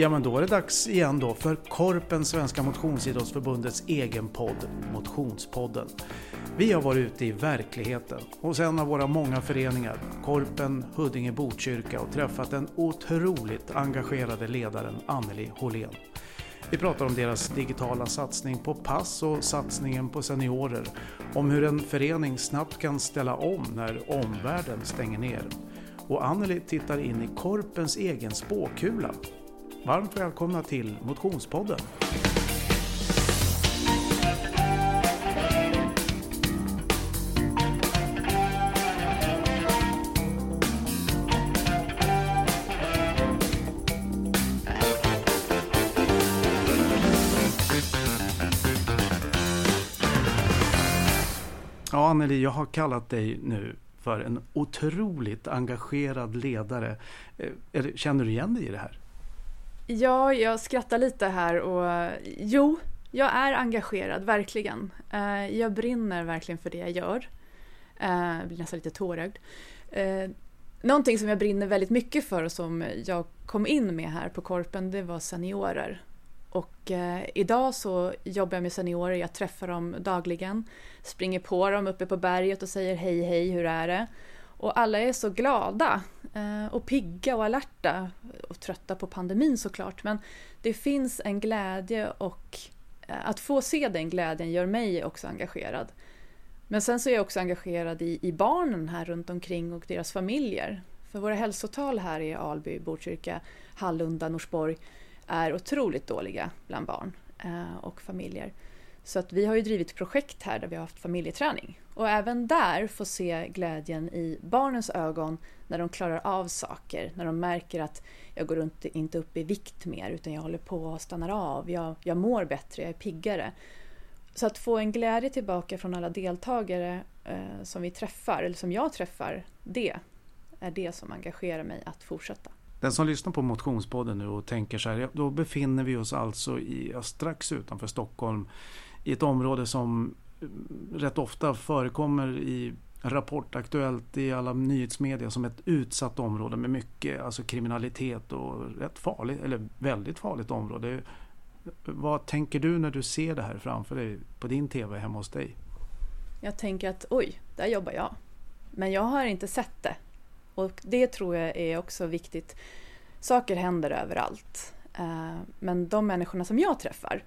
Ja, men då är det dags igen då för Korpen, Svenska Motionsidrottsförbundets egen podd, Motionspodden. Vi har varit ute i verkligheten hos en av våra många föreningar, Korpen Huddinge Botkyrka och träffat den otroligt engagerade ledaren Anneli Hållén. Vi pratar om deras digitala satsning på pass och satsningen på seniorer. Om hur en förening snabbt kan ställa om när omvärlden stänger ner. Och Anneli tittar in i Korpens egen spåkula. Varmt välkomna till Motionspodden. Ja, Anneli, jag har kallat dig nu för en otroligt engagerad ledare. Eh, känner du igen dig i det här? Ja, jag skrattar lite här och jo, jag är engagerad, verkligen. Eh, jag brinner verkligen för det jag gör. Eh, jag blir nästan lite tårögd. Eh, någonting som jag brinner väldigt mycket för och som jag kom in med här på Korpen, det var seniorer. Och eh, idag så jobbar jag med seniorer, jag träffar dem dagligen, springer på dem uppe på berget och säger hej hej, hur är det? Och alla är så glada eh, och pigga och alerta och trötta på pandemin såklart. Men det finns en glädje och eh, att få se den glädjen gör mig också engagerad. Men sen så är jag också engagerad i, i barnen här runt omkring och deras familjer. För våra hälsotal här i Alby, Botkyrka, Hallunda, Norsborg är otroligt dåliga bland barn eh, och familjer. Så att vi har ju drivit projekt här där vi har haft familjeträning. Och även där få se glädjen i barnens ögon när de klarar av saker, när de märker att jag går runt, inte upp i vikt mer utan jag håller på och stannar av, jag, jag mår bättre, jag är piggare. Så att få en glädje tillbaka från alla deltagare eh, som vi träffar, eller som jag träffar, det är det som engagerar mig att fortsätta. Den som lyssnar på Motionspodden nu och tänker så här, då befinner vi oss alltså i, strax utanför Stockholm i ett område som rätt ofta förekommer i Rapport Aktuellt i alla nyhetsmedia som ett utsatt område med mycket alltså kriminalitet och rätt farligt, eller väldigt farligt område. Vad tänker du när du ser det här framför dig på din TV hemma hos dig? Jag tänker att oj, där jobbar jag. Men jag har inte sett det och det tror jag är också viktigt. Saker händer överallt. Eh, men de människorna som jag träffar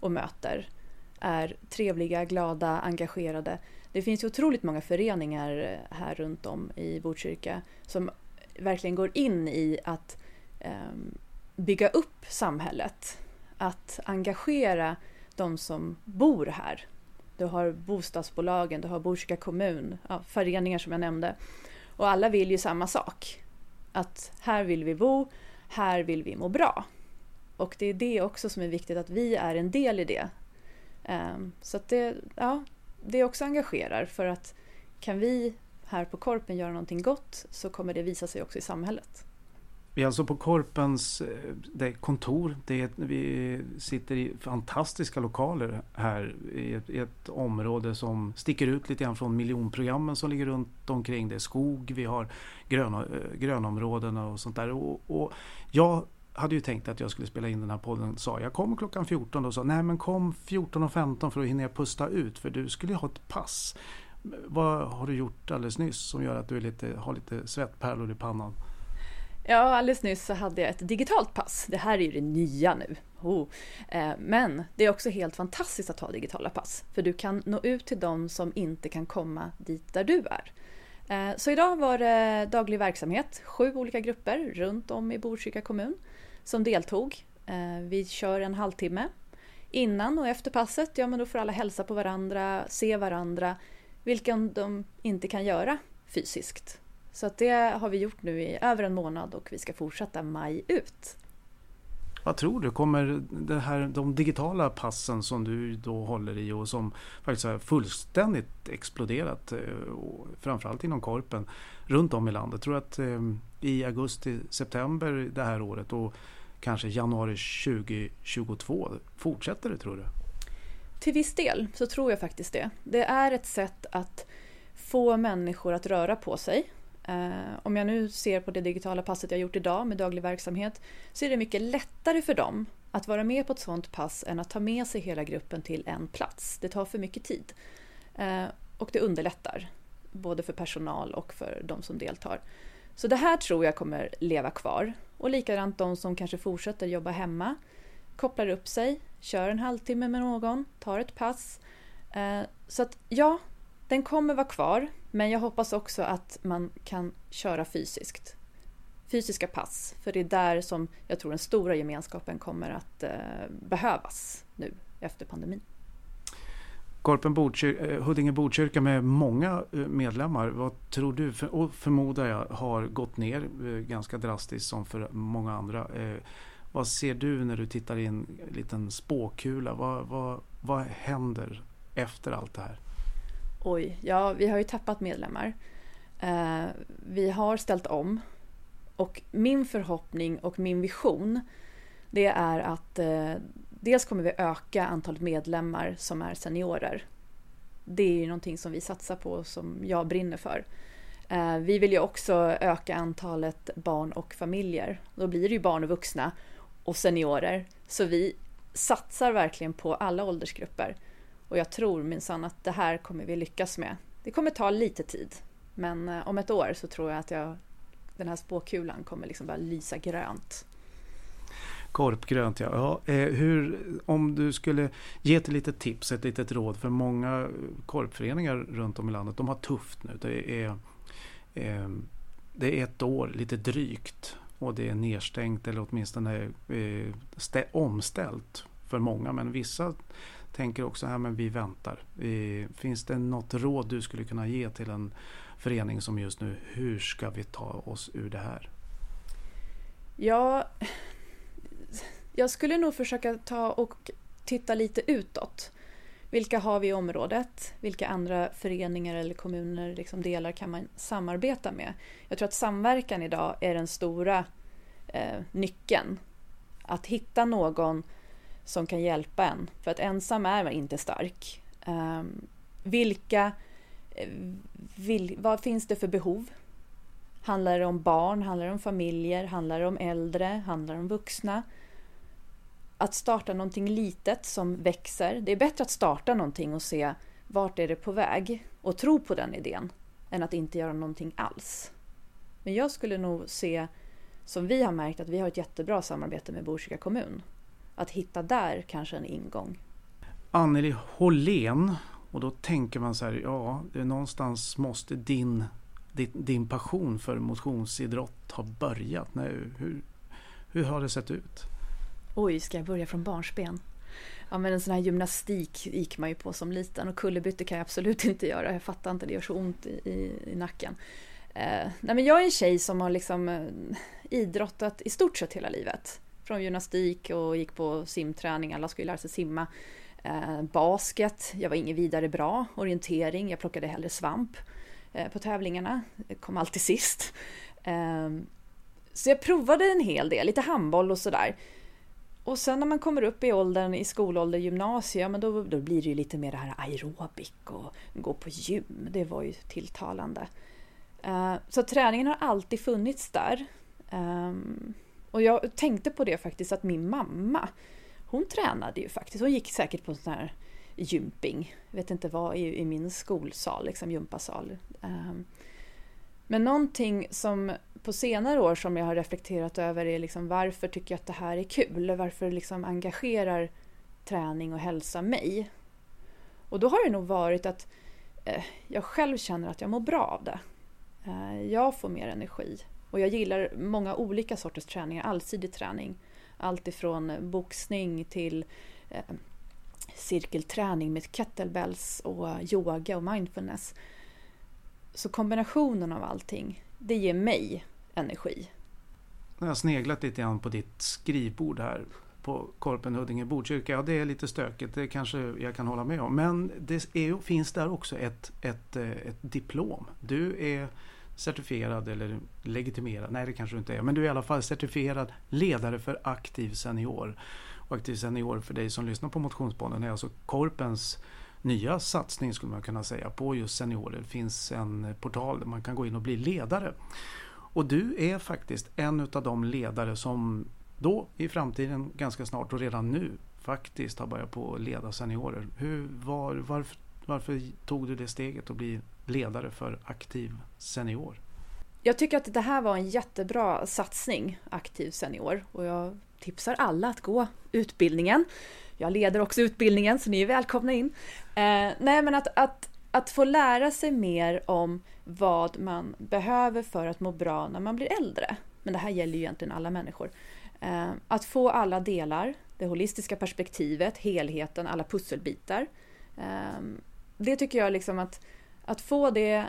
och möter är trevliga, glada, engagerade. Det finns ju otroligt många föreningar eh, här runt om i Botkyrka som verkligen går in i att ehm, bygga upp samhället. Att engagera de som bor här. Du har bostadsbolagen, du har Botkyrka kommun, ja, föreningar som jag nämnde. Och alla vill ju samma sak. Att här vill vi bo, här vill vi må bra. Och det är det också som är viktigt, att vi är en del i det. Ehm, så att det, ja, det också engagerar för att kan vi här på Korpen göra någonting gott så kommer det visa sig också i samhället. Vi är alltså på Korpens eh, det kontor. Det är, vi sitter i fantastiska lokaler här i ett, i ett, område som sticker ut lite grann från miljonprogrammen som ligger runt omkring. Det är skog, vi har gröna, eh, grönområden och sånt där. Och, och jag hade ju tänkt att jag skulle spela in den här podden. Sa jag kommer klockan 14 och sa nej men kom 14.15 för att hinna pusta ut för du skulle ha ett pass. Vad har du gjort alldeles nyss som gör att du lite, har lite svettpärlor i pannan? Ja, alldeles nyss så hade jag ett digitalt pass. Det här är ju det nya nu. Oh. Eh, men det är också helt fantastiskt att ha digitala pass, för du kan nå ut till de som inte kan komma dit där du är. Eh, så idag var det daglig verksamhet, sju olika grupper runt om i Botkyrka kommun som deltog. Eh, vi kör en halvtimme. Innan och efter passet, ja men då får alla hälsa på varandra, se varandra, vilket de inte kan göra fysiskt. Så att det har vi gjort nu i över en månad och vi ska fortsätta maj ut. Vad tror du, kommer det här, de digitala passen som du då håller i och som faktiskt har fullständigt exploderat, eh, framförallt inom korpen, runt om i landet. Tror du att eh, i augusti, september det här året och kanske januari 2022 fortsätter det tror du? Till viss del så tror jag faktiskt det. Det är ett sätt att få människor att röra på sig eh, om jag nu ser på det digitala passet jag gjort idag med daglig verksamhet så är det mycket lättare för dem att vara med på ett sådant pass än att ta med sig hela gruppen till en plats. Det tar för mycket tid. Eh, och det underlättar, både för personal och för de som deltar. Så det här tror jag kommer leva kvar. Och likadant de som kanske fortsätter jobba hemma, kopplar upp sig, kör en halvtimme med någon, tar ett pass. Eh, så att ja, den kommer vara kvar, men jag hoppas också att man kan köra fysiskt. Fysiska pass, för det är där som jag tror den stora gemenskapen kommer att eh, behövas nu efter pandemin. Korpen Bodkyr eh, Huddinge Botkyrka med många eh, medlemmar. Vad tror du, för, och förmodar jag, har gått ner eh, ganska drastiskt som för många andra. Vad ser du när du tittar i en liten spåkula? Vad, vad, vad händer efter allt det här? Oj, ja vi har ju tappat medlemmar. Eh, vi har ställt om. Och min förhoppning och min vision det är att eh, dels kommer vi öka antalet medlemmar som är seniorer. Det är ju någonting som vi satsar på och som jag brinner för. Eh, vi vill ju också öka antalet barn och familjer. Då blir det ju barn och vuxna och seniorer. Så vi satsar verkligen på alla åldersgrupper. Och jag tror minsann att det här kommer vi lyckas med. Det kommer ta lite tid, men eh, om ett år så tror jag att jag, den här spåkulan kommer liksom börja lysa grönt. Korpgrönt ja. ja eh, hur, om du skulle ge ett litet tips, ett litet råd för många korpföreningar runt om i landet. De har tufft nu. Det är, eh, det är ett år, lite drygt. Och det är nedstängt eller åtminstone eh, omställt för många. Men vissa tänker också här men vi väntar. Finns det något råd du skulle kunna ge till en förening som just nu, hur ska vi ta oss ur det här? Ja, jag skulle nog försöka ta och titta lite utåt. Vilka har vi i området? Vilka andra föreningar eller kommuner, liksom delar, kan man samarbeta med? Jag tror att samverkan idag är den stora eh, nyckeln. Att hitta någon som kan hjälpa en. För att ensam är man inte stark. Eh, vilka, eh, vil, vad finns det för behov? Handlar det om barn? Handlar det om familjer? Handlar det om äldre? Handlar det om vuxna? Att starta någonting litet som växer. Det är bättre att starta någonting och se vart är det på väg och tro på den idén än att inte göra någonting alls. Men jag skulle nog se, som vi har märkt, att vi har ett jättebra samarbete med Botkyrka kommun att hitta där kanske en ingång. Anneli Hållén, och då tänker man så här, ja, det någonstans måste din, din, din passion för motionsidrott ha börjat. nu. hur, hur har det sett ut? Oj, ska jag börja från barnsben? Ja, men en sån här gymnastik gick man ju på som liten och kullerbytte kan jag absolut inte göra. Jag fattar inte, det gör så ont i, i, i nacken. Eh, nej, men jag är en tjej som har liksom eh, idrottat i stort sett hela livet från gymnastik och gick på simträning. Alla skulle lära sig simma. Eh, basket, jag var inget vidare bra. Orientering, jag plockade hellre svamp eh, på tävlingarna. Jag kom alltid sist. Eh, så jag provade en hel del, lite handboll och sådär. Och sen när man kommer upp i åldern, i skolålder, gymnasium, men då, då blir det ju lite mer det här aerobik och gå på gym. Det var ju tilltalande. Uh, så träningen har alltid funnits där. Um, och jag tänkte på det faktiskt att min mamma, hon tränade ju faktiskt. Hon gick säkert på sån här gymping, jag vet inte vad, i, i min skolsal, liksom gympasal. Um, men någonting som på senare år som jag har reflekterat över är liksom varför tycker jag att det här är kul? Varför liksom engagerar träning och hälsa mig? Och då har det nog varit att eh, jag själv känner att jag mår bra av det. Eh, jag får mer energi. Och jag gillar många olika sorters träningar, allsidig träning. Allt ifrån boxning till eh, cirkelträning med kettlebells och yoga och mindfulness. Så kombinationen av allting, det ger mig energi. Jag har sneglat lite grann på ditt skrivbord här på Korpen Huddinge Botkyrka. Ja, det är lite stökigt, det kanske jag kan hålla med om. Men det är, finns där också ett, ett, eh, ett diplom. Du är certifierad eller legitimerad, nej det kanske du inte är, men du är i alla fall certifierad ledare för aktiv senior. Och aktiv senior för dig som lyssnar på Motionspodden är alltså Korpens nya satsning skulle man kunna säga på just seniorer. Det finns en portal där man kan gå in och bli ledare. Och du är faktiskt en av de ledare som då i framtiden ganska snart och redan nu faktiskt har börjat på att leda seniorer. Hur, var, varför, varför tog du det steget att bli ledare för Aktiv Senior? Jag tycker att det här var en jättebra satsning, Aktiv Senior, och jag tipsar alla att gå utbildningen. Jag leder också utbildningen, så ni är välkomna in. Eh, nej, men att, att, att få lära sig mer om vad man behöver för att må bra när man blir äldre. Men det här gäller ju egentligen alla människor. Eh, att få alla delar, det holistiska perspektivet, helheten, alla pusselbitar. Eh, det tycker jag liksom att, att få det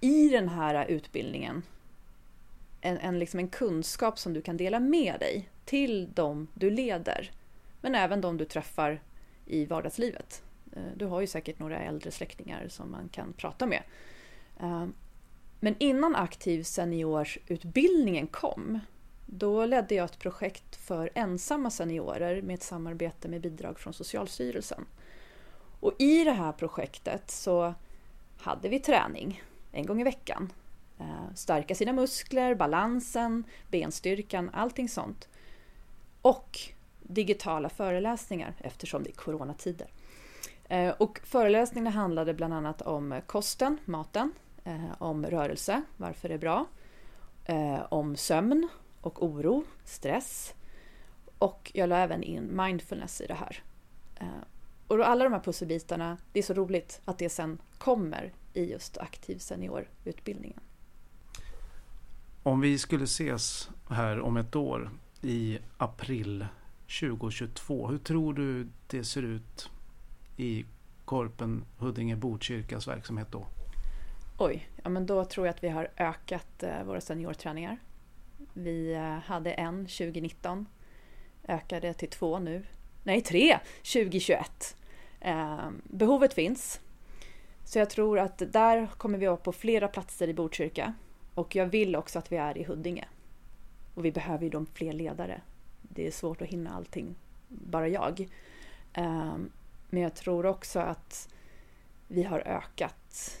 i den här utbildningen, en, en, liksom en kunskap som du kan dela med dig till dem du leder, men även de du träffar i vardagslivet. Eh, du har ju säkert några äldre släktingar som man kan prata med. Eh, men innan aktiv seniorsutbildningen kom då ledde jag ett projekt för ensamma seniorer med ett samarbete med bidrag från Socialstyrelsen. Och i det här projektet så hade vi träning en gång i veckan. Eh, Stärka sina muskler, balansen, benstyrkan, allting sånt. Och digitala föreläsningar eftersom det är coronatider. Eh, och föreläsningarna handlade bland annat om kosten, maten, eh, om rörelse, varför det är bra, eh, om sömn, och oro, stress. Och jag la även in mindfulness i det här. Och då alla de här pusselbitarna, det är så roligt att det sen kommer i just aktiv seniorutbildningen. Om vi skulle ses här om ett år i april 2022, hur tror du det ser ut i Korpen, Huddinge, Botkyrkas verksamhet då? Oj, ja men då tror jag att vi har ökat eh, våra seniorträningar. Vi eh, hade en 2019, ökade till två nu. Nej, tre 2021. Ehm, behovet finns. Så jag tror att där kommer vi vara på flera platser i Botkyrka. Och jag vill också att vi är i Huddinge. Och vi behöver ju de fler ledare. Det är svårt att hinna allting, bara jag. Eh, men jag tror också att vi har ökat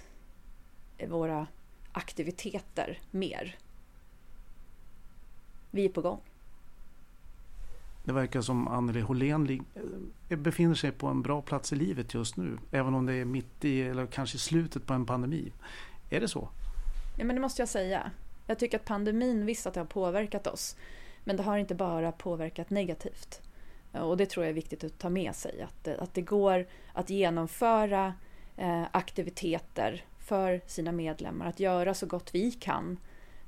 våra aktiviteter mer vi är på gång. Det verkar som Anneli Hållén eh, befinner sig på en bra plats i livet just nu. Även om det är mitt i eller kanske slutet på en pandemi. Är det så? Ja men det måste jag säga. Jag tycker att pandemin, visst att det har påverkat oss. Men det har inte bara påverkat negativt. Och det tror jag är viktigt att ta med sig. Att det, att det går att genomföra eh, aktiviteter för sina medlemmar. Att göra så gott vi kan.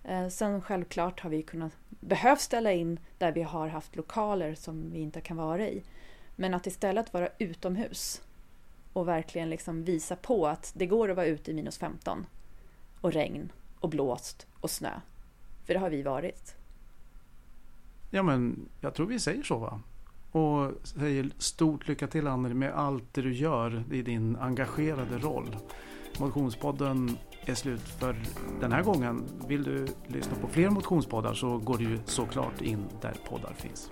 Eh, sen självklart har vi kunnat behövt ställa in där vi har haft lokaler som vi inte kan vara i. Men att istället vara utomhus och verkligen liksom visa på att det går att vara ute i minus 15 och regn och blåst och snö. För det har vi varit. Ja men jag tror vi säger så va? Och säger stort lycka till Anneli med allt det du gör i din engagerade roll. Motionspodden är slut för den här gången. Vill du lyssna på fler motionspoddar så går du såklart in där poddar finns.